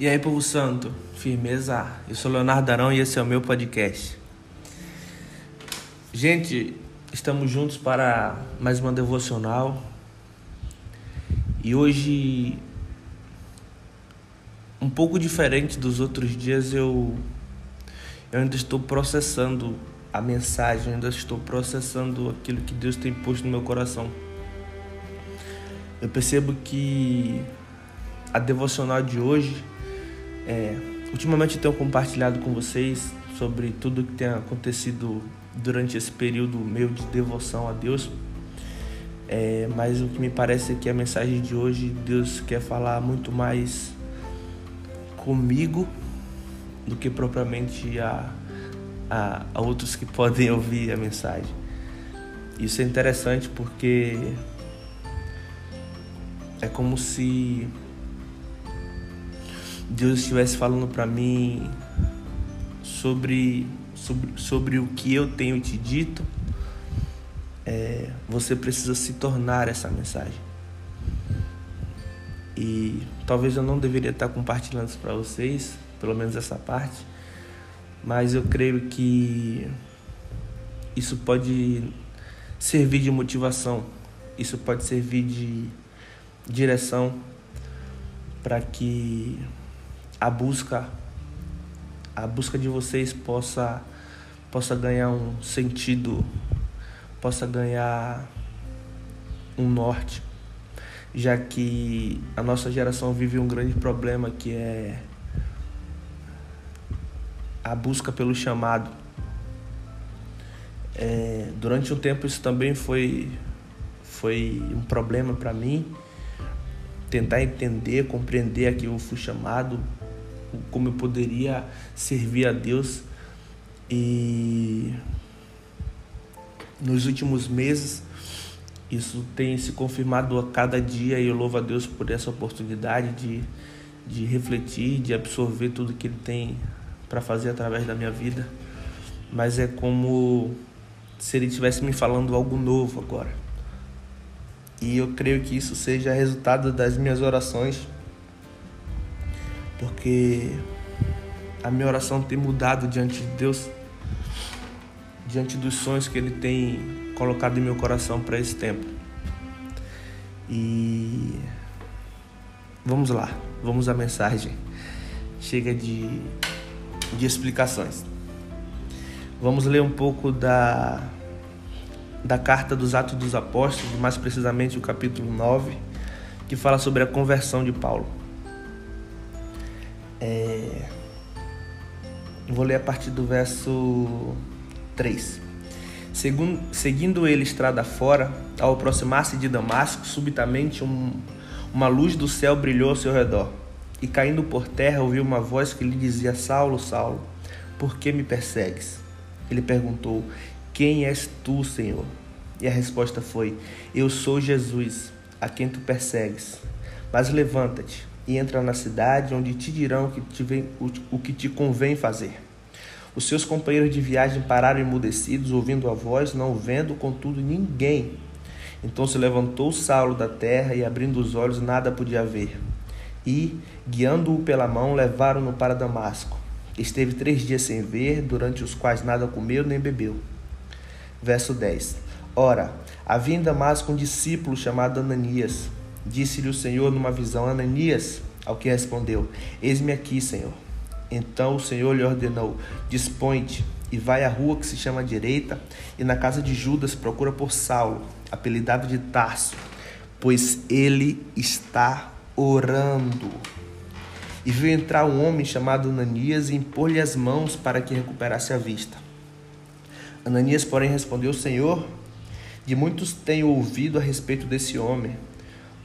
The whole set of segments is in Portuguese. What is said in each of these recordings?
E aí, povo santo, firmeza? Eu sou Leonardo Arão e esse é o meu podcast. Gente, estamos juntos para mais uma devocional. E hoje, um pouco diferente dos outros dias, eu, eu ainda estou processando a mensagem, ainda estou processando aquilo que Deus tem posto no meu coração. Eu percebo que a devocional de hoje é, ultimamente eu tenho compartilhado com vocês sobre tudo que tem acontecido durante esse período meu de devoção a Deus. É, mas o que me parece é que a mensagem de hoje Deus quer falar muito mais comigo do que propriamente a, a, a outros que podem ouvir a mensagem. Isso é interessante porque é como se Deus estivesse falando para mim sobre, sobre, sobre o que eu tenho te dito, é, você precisa se tornar essa mensagem. E talvez eu não deveria estar compartilhando isso para vocês, pelo menos essa parte, mas eu creio que isso pode servir de motivação, isso pode servir de direção para que a busca a busca de vocês possa possa ganhar um sentido, possa ganhar um norte, já que a nossa geração vive um grande problema que é a busca pelo chamado. É, durante um tempo isso também foi foi um problema para mim tentar entender, compreender a que eu fui chamado, como eu poderia servir a Deus. E nos últimos meses isso tem se confirmado a cada dia e eu louvo a Deus por essa oportunidade de, de refletir, de absorver tudo que Ele tem para fazer através da minha vida. Mas é como se Ele estivesse me falando algo novo agora. E eu creio que isso seja resultado das minhas orações porque a minha oração tem mudado diante de Deus, diante dos sonhos que Ele tem colocado em meu coração para esse tempo. E vamos lá, vamos à mensagem. Chega de, de explicações. Vamos ler um pouco da, da carta dos Atos dos Apóstolos, mais precisamente o capítulo 9, que fala sobre a conversão de Paulo. É... Vou ler a partir do verso 3. Segundo, seguindo ele estrada fora, ao aproximar-se de Damasco, subitamente um, uma luz do céu brilhou ao seu redor. E caindo por terra, ouviu uma voz que lhe dizia: Saulo, Saulo, por que me persegues? Ele perguntou: Quem és tu, Senhor? E a resposta foi: Eu sou Jesus, a quem tu persegues. Mas levanta-te e entra na cidade, onde te dirão o que te, vem, o que te convém fazer. Os seus companheiros de viagem pararam emudecidos, ouvindo a voz, não vendo, contudo, ninguém. Então se levantou Saulo da terra e, abrindo os olhos, nada podia ver. E, guiando-o pela mão, levaram-no para Damasco. Esteve três dias sem ver, durante os quais nada comeu nem bebeu. Verso 10. Ora, havia em Damasco um discípulo chamado Ananias Disse-lhe o Senhor numa visão, Ananias, ao que respondeu: Eis-me aqui, Senhor. Então o Senhor lhe ordenou: Dispõe-te e vai à rua que se chama Direita, e na casa de Judas procura por Saulo, apelidado de Tarso, pois ele está orando. E viu entrar um homem chamado Ananias e impor-lhe as mãos para que recuperasse a vista. Ananias, porém, respondeu: Senhor, de muitos tenho ouvido a respeito desse homem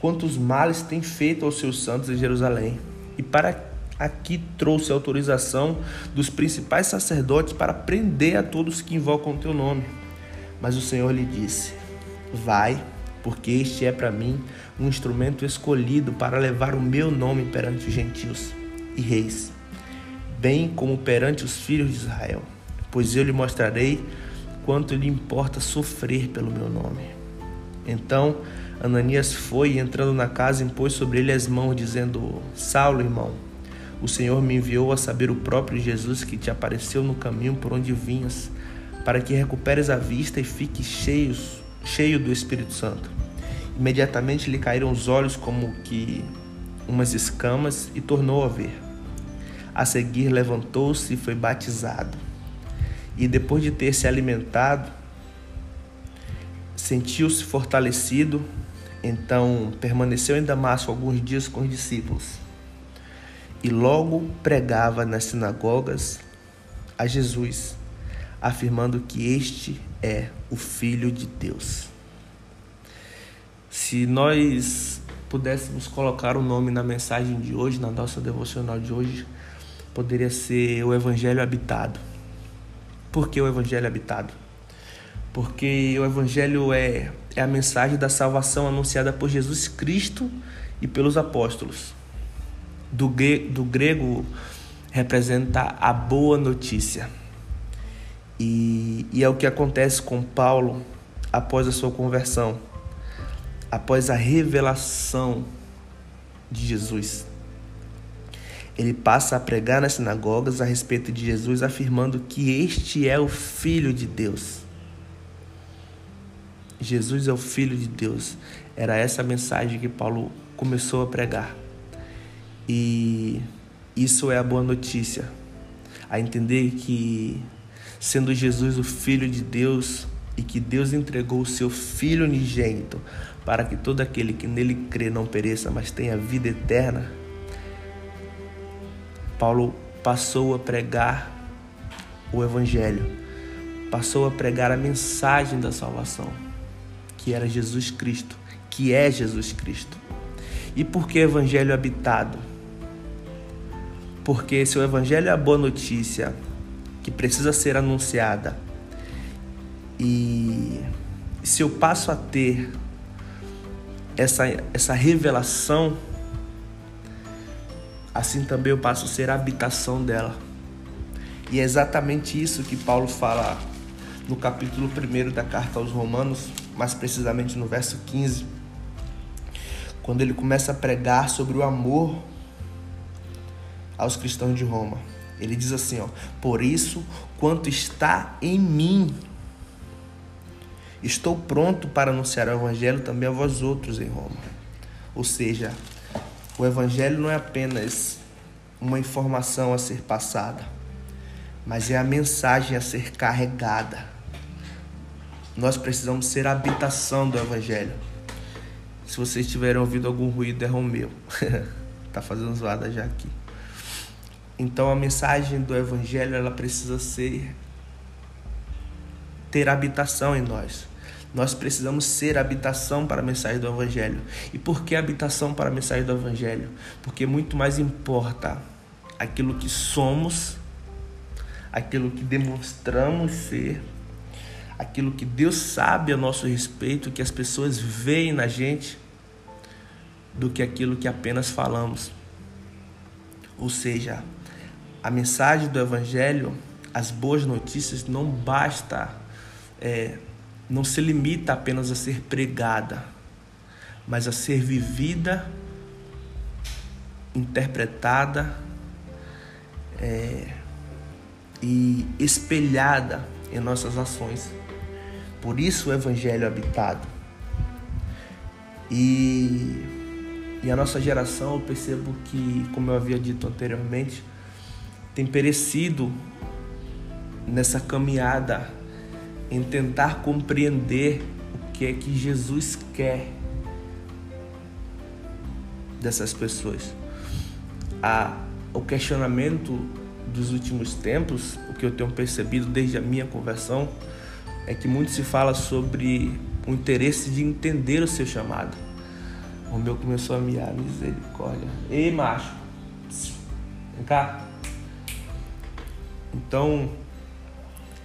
quantos males tem feito aos seus santos em Jerusalém. E para aqui trouxe autorização dos principais sacerdotes para prender a todos que invocam o teu nome. Mas o Senhor lhe disse: Vai, porque este é para mim um instrumento escolhido para levar o meu nome perante os gentios e reis, bem como perante os filhos de Israel, pois eu lhe mostrarei quanto lhe importa sofrer pelo meu nome. Então, Ananias foi, entrando na casa, impôs sobre ele as mãos, dizendo: Saulo, irmão, O Senhor me enviou a saber o próprio Jesus que te apareceu no caminho por onde vinhas, para que recuperes a vista e fiques cheio do Espírito Santo. Imediatamente lhe caíram os olhos como que umas escamas e tornou a ver. A seguir levantou-se e foi batizado. E depois de ter se alimentado, sentiu-se fortalecido, então permaneceu em Damasco alguns dias com os discípulos. E logo pregava nas sinagogas a Jesus, afirmando que este é o Filho de Deus. Se nós pudéssemos colocar o um nome na mensagem de hoje, na nossa devocional de hoje, poderia ser o Evangelho Habitado. Por que o Evangelho Habitado? Porque o Evangelho é, é a mensagem da salvação anunciada por Jesus Cristo e pelos apóstolos. Do, do grego representa a boa notícia. E, e é o que acontece com Paulo após a sua conversão após a revelação de Jesus. Ele passa a pregar nas sinagogas a respeito de Jesus, afirmando que este é o Filho de Deus. Jesus é o Filho de Deus. Era essa a mensagem que Paulo começou a pregar. E isso é a boa notícia. A entender que, sendo Jesus o Filho de Deus e que Deus entregou o seu Filho unigênito para que todo aquele que nele crê não pereça, mas tenha vida eterna. Paulo passou a pregar o Evangelho, passou a pregar a mensagem da salvação, que era Jesus Cristo, que é Jesus Cristo. E por que Evangelho habitado? Porque se o Evangelho é a boa notícia que precisa ser anunciada, e se eu passo a ter essa, essa revelação, assim também eu passo a ser a habitação dela. E é exatamente isso que Paulo fala no capítulo 1 da carta aos Romanos, mais precisamente no verso 15, quando ele começa a pregar sobre o amor aos cristãos de Roma. Ele diz assim, ó: "Por isso, quanto está em mim, Estou pronto para anunciar o Evangelho também a vós outros em Roma. Ou seja, o Evangelho não é apenas uma informação a ser passada, mas é a mensagem a ser carregada. Nós precisamos ser a habitação do Evangelho. Se vocês tiverem ouvido algum ruído, é Romeu. tá fazendo zoada já aqui. Então a mensagem do Evangelho ela precisa ser ter habitação em nós. Nós precisamos ser habitação para a mensagem do Evangelho. E por que habitação para a mensagem do Evangelho? Porque muito mais importa aquilo que somos, aquilo que demonstramos ser, aquilo que Deus sabe a nosso respeito, que as pessoas veem na gente, do que aquilo que apenas falamos. Ou seja, a mensagem do Evangelho, as boas notícias, não basta é, não se limita apenas a ser pregada, mas a ser vivida, interpretada é, e espelhada em nossas ações. Por isso o Evangelho é habitado. E, e a nossa geração, eu percebo que, como eu havia dito anteriormente, tem perecido nessa caminhada em tentar compreender o que é que Jesus quer dessas pessoas. A, o questionamento dos últimos tempos, o que eu tenho percebido desde a minha conversão, é que muito se fala sobre o interesse de entender o seu chamado. O meu começou a miar, misericórdia. Ei, macho, vem cá. Então,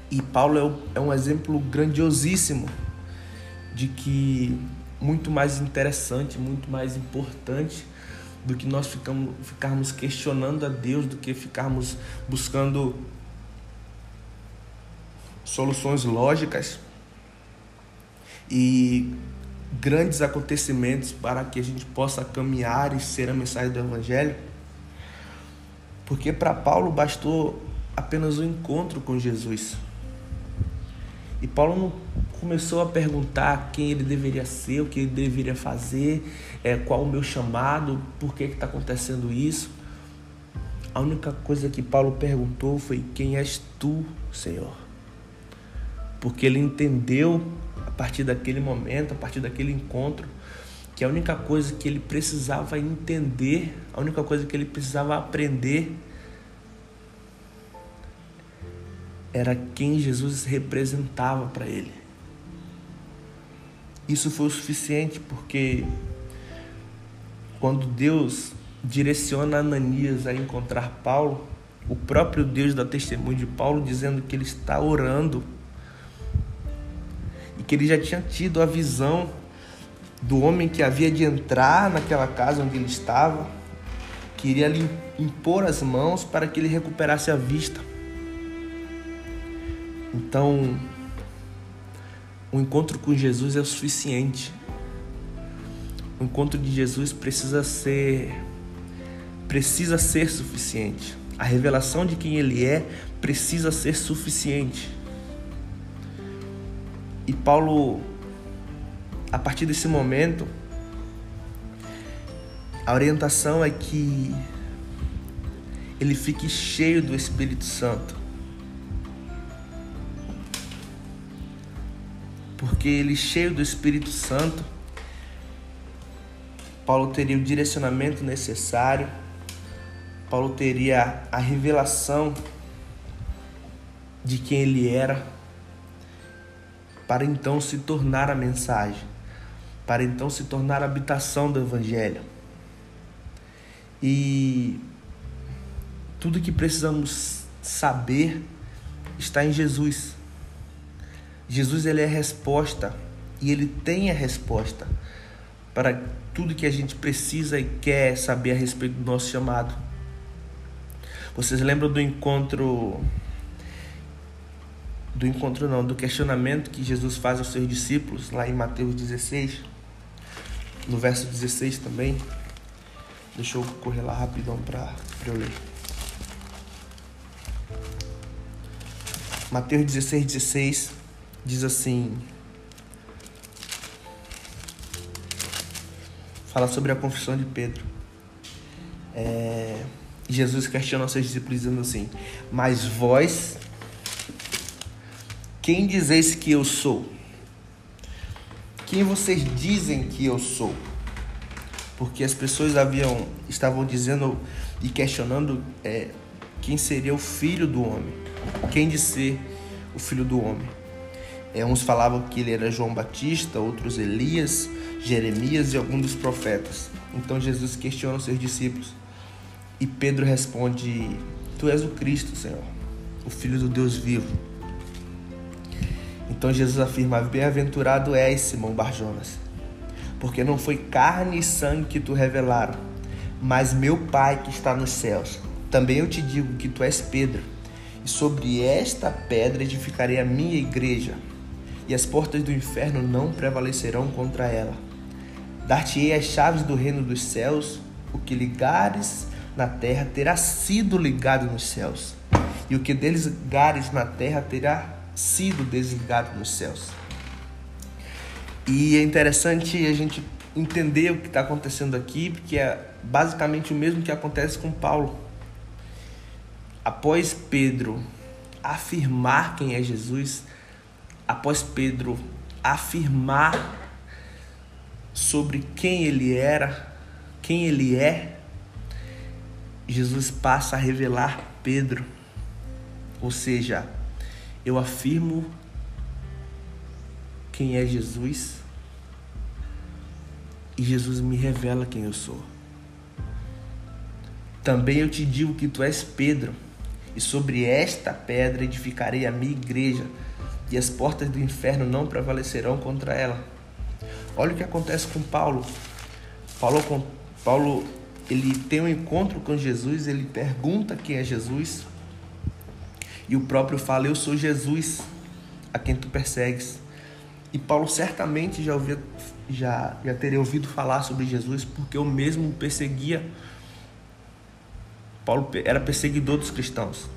e Paulo é, um exemplo grandiosíssimo de que muito mais interessante, muito mais importante do que nós ficamos, ficarmos questionando a Deus, do que ficarmos buscando soluções lógicas e grandes acontecimentos para que a gente possa caminhar e ser a mensagem do Evangelho. Porque para Paulo bastou apenas um encontro com Jesus. E Paulo não começou a perguntar quem ele deveria ser, o que ele deveria fazer, é, qual o meu chamado, por que está acontecendo isso. A única coisa que Paulo perguntou foi: Quem és tu, Senhor? Porque ele entendeu a partir daquele momento, a partir daquele encontro, que a única coisa que ele precisava entender, a única coisa que ele precisava aprender era quem Jesus representava para ele. Isso foi o suficiente porque quando Deus direciona Ananias a encontrar Paulo, o próprio Deus dá testemunho de Paulo dizendo que ele está orando e que ele já tinha tido a visão do homem que havia de entrar naquela casa onde ele estava, queria lhe impor as mãos para que ele recuperasse a vista. Então, o encontro com Jesus é o suficiente. O encontro de Jesus precisa ser precisa ser suficiente. A revelação de quem ele é precisa ser suficiente. E Paulo a partir desse momento a orientação é que ele fique cheio do Espírito Santo. porque ele cheio do Espírito Santo, Paulo teria o direcionamento necessário, Paulo teria a revelação de quem ele era, para então se tornar a mensagem, para então se tornar a habitação do Evangelho. E tudo que precisamos saber está em Jesus. Jesus ele é a resposta e ele tem a resposta para tudo que a gente precisa e quer saber a respeito do nosso chamado. Vocês lembram do encontro do encontro não, do questionamento que Jesus faz aos seus discípulos lá em Mateus 16, no verso 16 também. Deixa eu correr lá rapidão para eu ler. Mateus 16, 16 diz assim: fala sobre a confissão de Pedro. É, Jesus questiona os seus discípulos dizendo assim: Mas vós, quem dizeis que eu sou? Quem vocês dizem que eu sou? Porque as pessoas haviam estavam dizendo e questionando é, quem seria o filho do homem, quem de ser o filho do homem. É, uns falavam que ele era João Batista, outros Elias, Jeremias e alguns dos profetas. Então Jesus questiona os seus discípulos e Pedro responde: Tu és o Cristo, Senhor, o Filho do Deus vivo. Então Jesus afirma: Bem-aventurado és, Simão Barjonas, porque não foi carne e sangue que tu revelaram, mas meu Pai que está nos céus. Também eu te digo que tu és Pedro, e sobre esta pedra edificarei a minha igreja e as portas do inferno não prevalecerão contra ela. Dar-te-ei as chaves do reino dos céus, o que ligares na terra terá sido ligado nos céus, e o que desligares na terra terá sido desligado nos céus. E é interessante a gente entender o que está acontecendo aqui, porque é basicamente o mesmo que acontece com Paulo. Após Pedro afirmar quem é Jesus, após Pedro afirmar sobre quem ele era, quem ele é, Jesus passa a revelar Pedro. Ou seja, eu afirmo quem é Jesus e Jesus me revela quem eu sou. Também eu te digo que tu és Pedro, e sobre esta pedra edificarei a minha igreja e as portas do inferno não prevalecerão contra ela. Olha o que acontece com Paulo. Paulo, Paulo ele tem um encontro com Jesus, ele pergunta quem é Jesus. E o próprio fala: Eu sou Jesus, a quem tu persegues. E Paulo certamente já, ouvia, já, já teria ouvido falar sobre Jesus, porque eu mesmo perseguia. Paulo era perseguidor dos cristãos.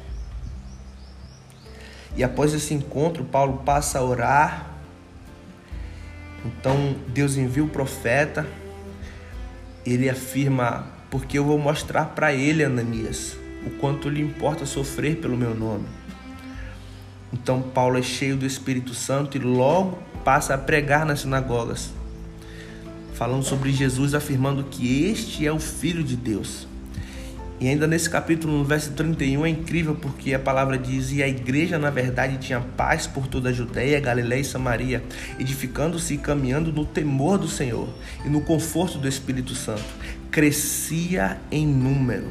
E após esse encontro, Paulo passa a orar. Então Deus envia o profeta. Ele afirma: Porque eu vou mostrar para ele, Ananias, o quanto lhe importa sofrer pelo meu nome. Então Paulo é cheio do Espírito Santo e logo passa a pregar nas sinagogas, falando sobre Jesus, afirmando que este é o Filho de Deus. E ainda nesse capítulo, no verso 31, é incrível porque a palavra diz: E a igreja, na verdade, tinha paz por toda a Judéia, Galiléia e Samaria, edificando-se e caminhando no temor do Senhor e no conforto do Espírito Santo. Crescia em número.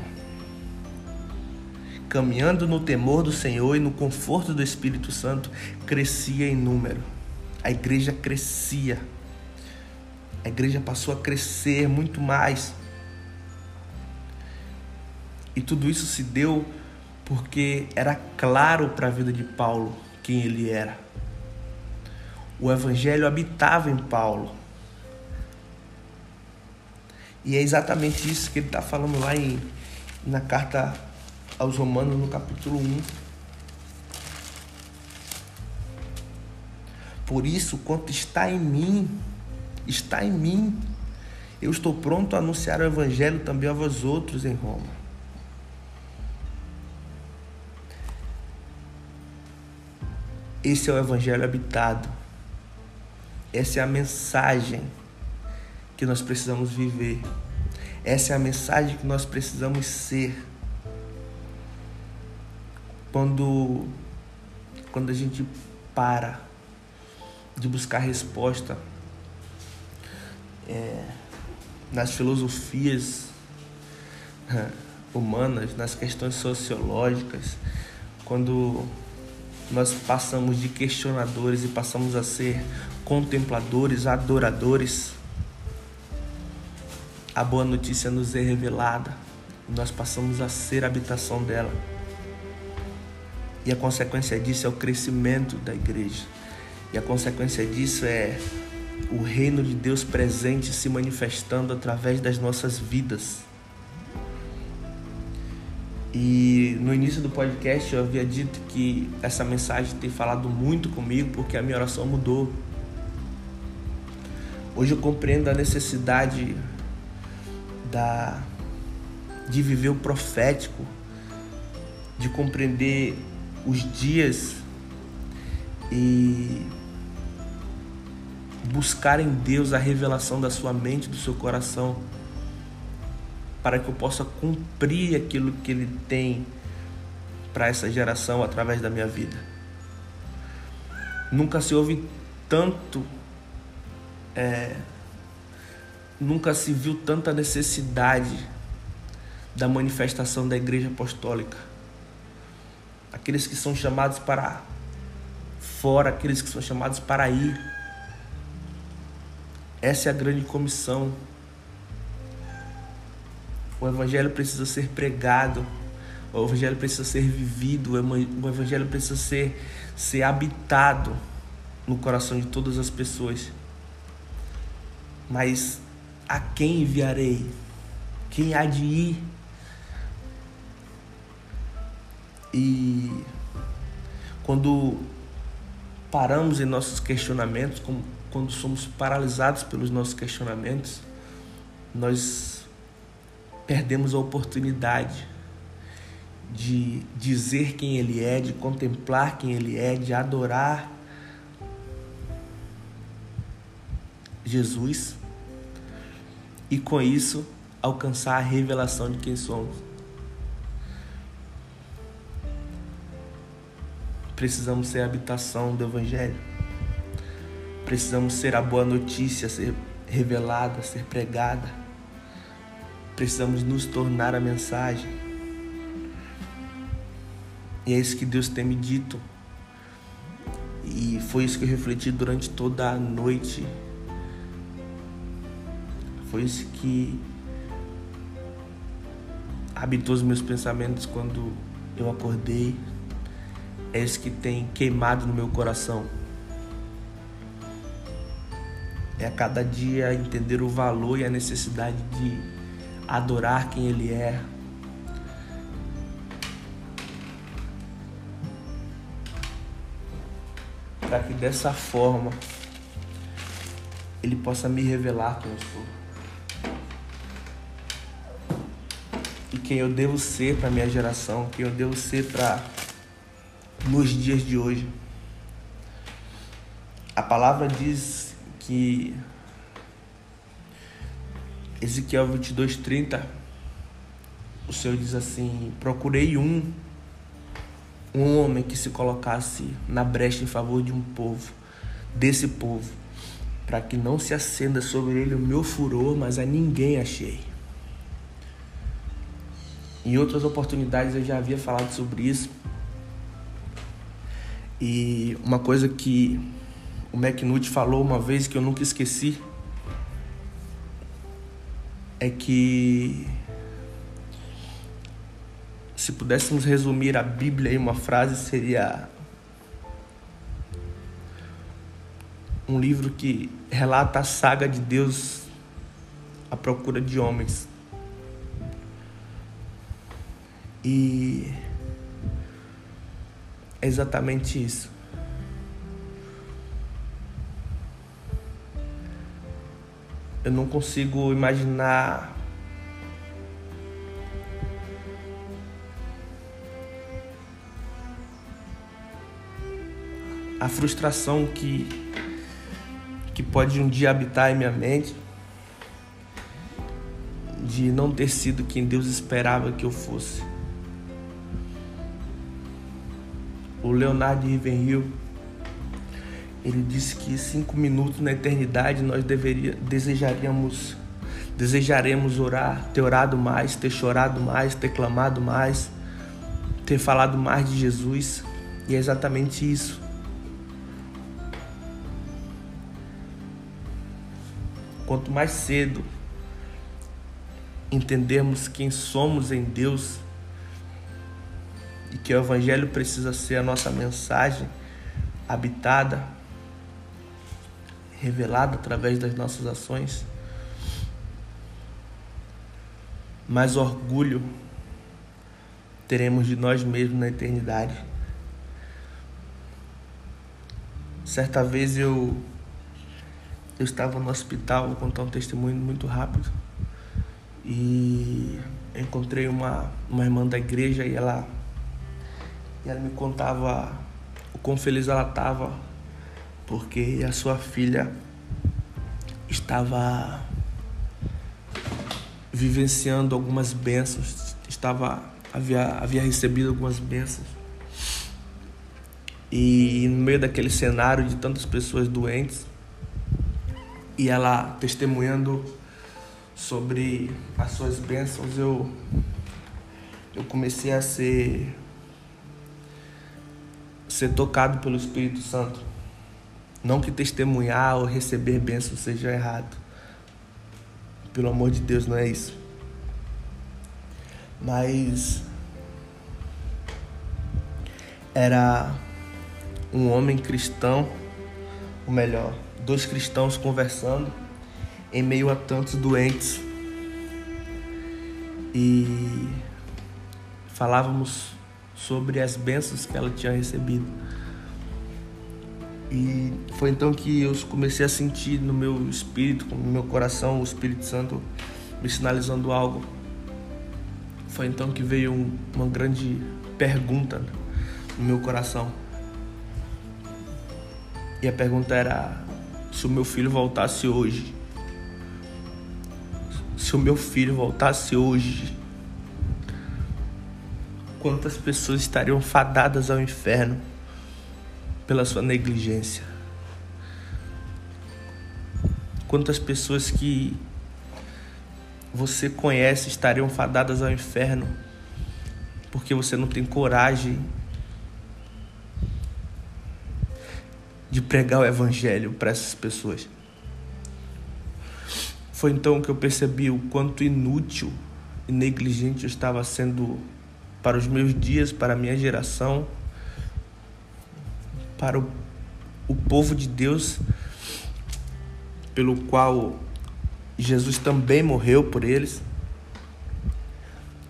Caminhando no temor do Senhor e no conforto do Espírito Santo, crescia em número. A igreja crescia. A igreja passou a crescer muito mais. E tudo isso se deu porque era claro para a vida de Paulo quem ele era. O evangelho habitava em Paulo. E é exatamente isso que ele está falando lá em, na carta aos Romanos, no capítulo 1. Por isso, quanto está em mim, está em mim. Eu estou pronto a anunciar o evangelho também a vós outros em Roma. Esse é o Evangelho habitado. Essa é a mensagem que nós precisamos viver. Essa é a mensagem que nós precisamos ser. Quando, quando a gente para de buscar resposta é, nas filosofias humanas, nas questões sociológicas, quando nós passamos de questionadores e passamos a ser contempladores, adoradores. A boa notícia nos é revelada nós passamos a ser a habitação dela. E a consequência disso é o crescimento da igreja. E a consequência disso é o reino de Deus presente se manifestando através das nossas vidas. E no início do podcast eu havia dito que essa mensagem tem falado muito comigo porque a minha oração mudou. Hoje eu compreendo a necessidade da de viver o profético, de compreender os dias e buscar em Deus a revelação da sua mente, do seu coração para que eu possa cumprir aquilo que Ele tem para essa geração através da minha vida. Nunca se ouve tanto, é, nunca se viu tanta necessidade da manifestação da Igreja Apostólica. Aqueles que são chamados para fora, aqueles que são chamados para ir. Essa é a grande comissão o evangelho precisa ser pregado, o evangelho precisa ser vivido, o evangelho precisa ser, ser habitado no coração de todas as pessoas. Mas a quem enviarei? Quem há de ir? E quando paramos em nossos questionamentos, quando somos paralisados pelos nossos questionamentos, nós perdemos a oportunidade de dizer quem Ele é, de contemplar quem Ele é, de adorar Jesus e com isso alcançar a revelação de quem somos. Precisamos ser a habitação do Evangelho. Precisamos ser a boa notícia, ser revelada, ser pregada Precisamos nos tornar a mensagem. E é isso que Deus tem me dito. E foi isso que eu refleti durante toda a noite. Foi isso que habitou os meus pensamentos quando eu acordei. É isso que tem queimado no meu coração. É a cada dia entender o valor e a necessidade de adorar quem Ele é. Para que dessa forma Ele possa me revelar quem eu sou. E quem eu devo ser para minha geração, quem eu devo ser para nos dias de hoje. A palavra diz que Ezequiel 22, 30, o Senhor diz assim: Procurei um, um homem que se colocasse na brecha em favor de um povo, desse povo, para que não se acenda sobre ele o meu furor, mas a ninguém achei. Em outras oportunidades eu já havia falado sobre isso. E uma coisa que o McNutt falou uma vez que eu nunca esqueci é que se pudéssemos resumir a Bíblia em uma frase seria um livro que relata a saga de Deus à procura de homens. E é exatamente isso. Eu não consigo imaginar a frustração que que pode um dia habitar em minha mente de não ter sido quem Deus esperava que eu fosse. O Leonardo Rivenhill ele disse que cinco minutos na eternidade nós deveria, desejaríamos, desejaremos orar, ter orado mais, ter chorado mais, ter clamado mais, ter falado mais de Jesus. E é exatamente isso. Quanto mais cedo entendermos quem somos em Deus e que o Evangelho precisa ser a nossa mensagem habitada, revelado através das nossas ações. Mais orgulho teremos de nós mesmos na eternidade. Certa vez eu eu estava no hospital, vou contar um testemunho muito rápido. E encontrei uma, uma irmã da igreja e ela, e ela me contava o quão feliz ela estava porque a sua filha estava vivenciando algumas bênçãos, estava havia, havia recebido algumas bênçãos. E no meio daquele cenário de tantas pessoas doentes, e ela testemunhando sobre as suas bênçãos, eu eu comecei a ser ser tocado pelo Espírito Santo. Não que testemunhar ou receber bênção seja errado. Pelo amor de Deus, não é isso. Mas era um homem cristão, ou melhor, dois cristãos conversando em meio a tantos doentes. E falávamos sobre as bênçãos que ela tinha recebido. E foi então que eu comecei a sentir no meu espírito, no meu coração, o Espírito Santo me sinalizando algo. Foi então que veio um, uma grande pergunta no meu coração. E a pergunta era: se o meu filho voltasse hoje, se o meu filho voltasse hoje, quantas pessoas estariam fadadas ao inferno? pela sua negligência. Quantas pessoas que você conhece estariam fadadas ao inferno porque você não tem coragem de pregar o evangelho para essas pessoas. Foi então que eu percebi o quanto inútil e negligente eu estava sendo para os meus dias, para a minha geração para o, o povo de Deus, pelo qual Jesus também morreu por eles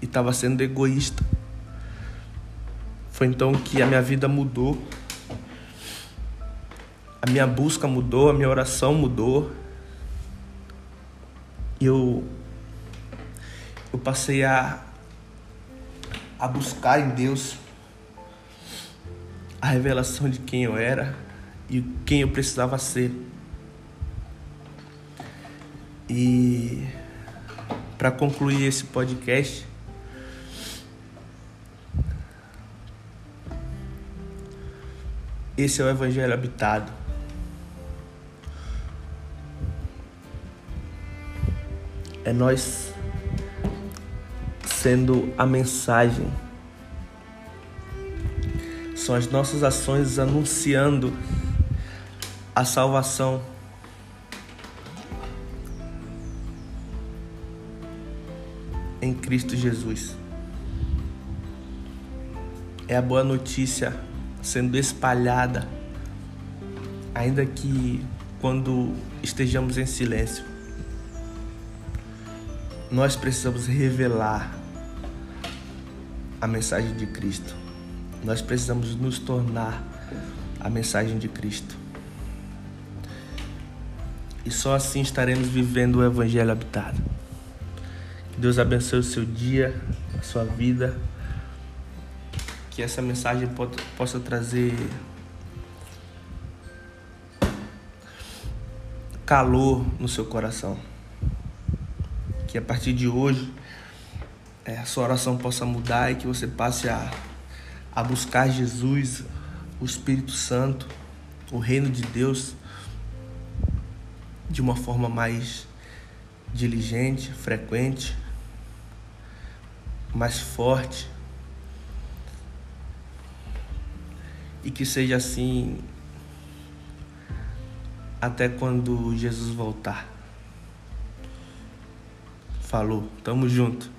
e estava sendo egoísta. Foi então que a minha vida mudou a minha busca mudou, a minha oração mudou. E eu, eu passei a, a buscar em Deus a revelação de quem eu era e quem eu precisava ser. E para concluir esse podcast, esse é o Evangelho habitado. É nós sendo a mensagem são as nossas ações anunciando a salvação. Em Cristo Jesus. É a boa notícia sendo espalhada, ainda que quando estejamos em silêncio. Nós precisamos revelar a mensagem de Cristo. Nós precisamos nos tornar a mensagem de Cristo. E só assim estaremos vivendo o Evangelho habitado. Que Deus abençoe o seu dia, a sua vida. Que essa mensagem possa trazer calor no seu coração. Que a partir de hoje é, a sua oração possa mudar e que você passe a a buscar Jesus, o Espírito Santo, o reino de Deus de uma forma mais diligente, frequente, mais forte. E que seja assim até quando Jesus voltar. Falou, tamo junto.